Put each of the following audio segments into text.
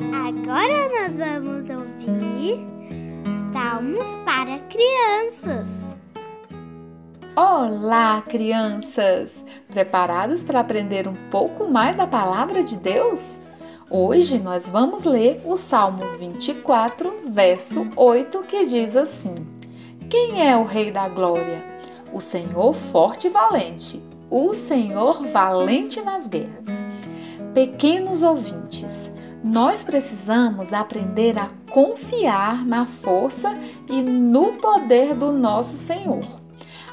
Agora nós vamos ouvir Salmos para crianças. Olá, crianças! Preparados para aprender um pouco mais da palavra de Deus? Hoje nós vamos ler o Salmo 24, verso 8, que diz assim: Quem é o Rei da Glória? O Senhor forte e valente, o Senhor valente nas guerras. Pequenos ouvintes, nós precisamos aprender a confiar na força e no poder do nosso Senhor.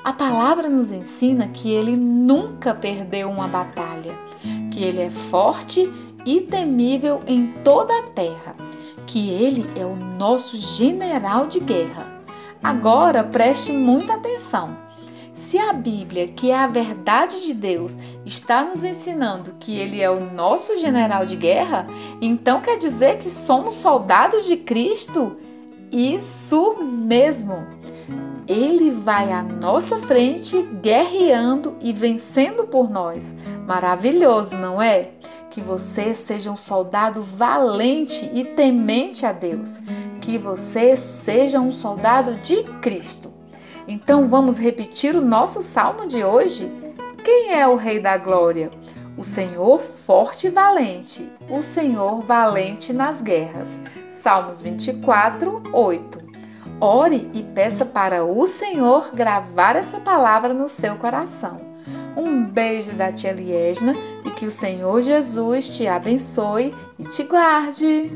A palavra nos ensina que ele nunca perdeu uma batalha, que ele é forte e temível em toda a terra, que ele é o nosso general de guerra. Agora preste muita atenção. Se a Bíblia, que é a verdade de Deus, está nos ensinando que Ele é o nosso general de guerra, então quer dizer que somos soldados de Cristo? Isso mesmo! Ele vai à nossa frente, guerreando e vencendo por nós. Maravilhoso, não é? Que você seja um soldado valente e temente a Deus. Que você seja um soldado de Cristo. Então vamos repetir o nosso salmo de hoje? Quem é o Rei da Glória? O Senhor forte e valente, o Senhor valente nas guerras. Salmos 24, 8. Ore e peça para o Senhor gravar essa palavra no seu coração. Um beijo da tia Liesna e que o Senhor Jesus te abençoe e te guarde.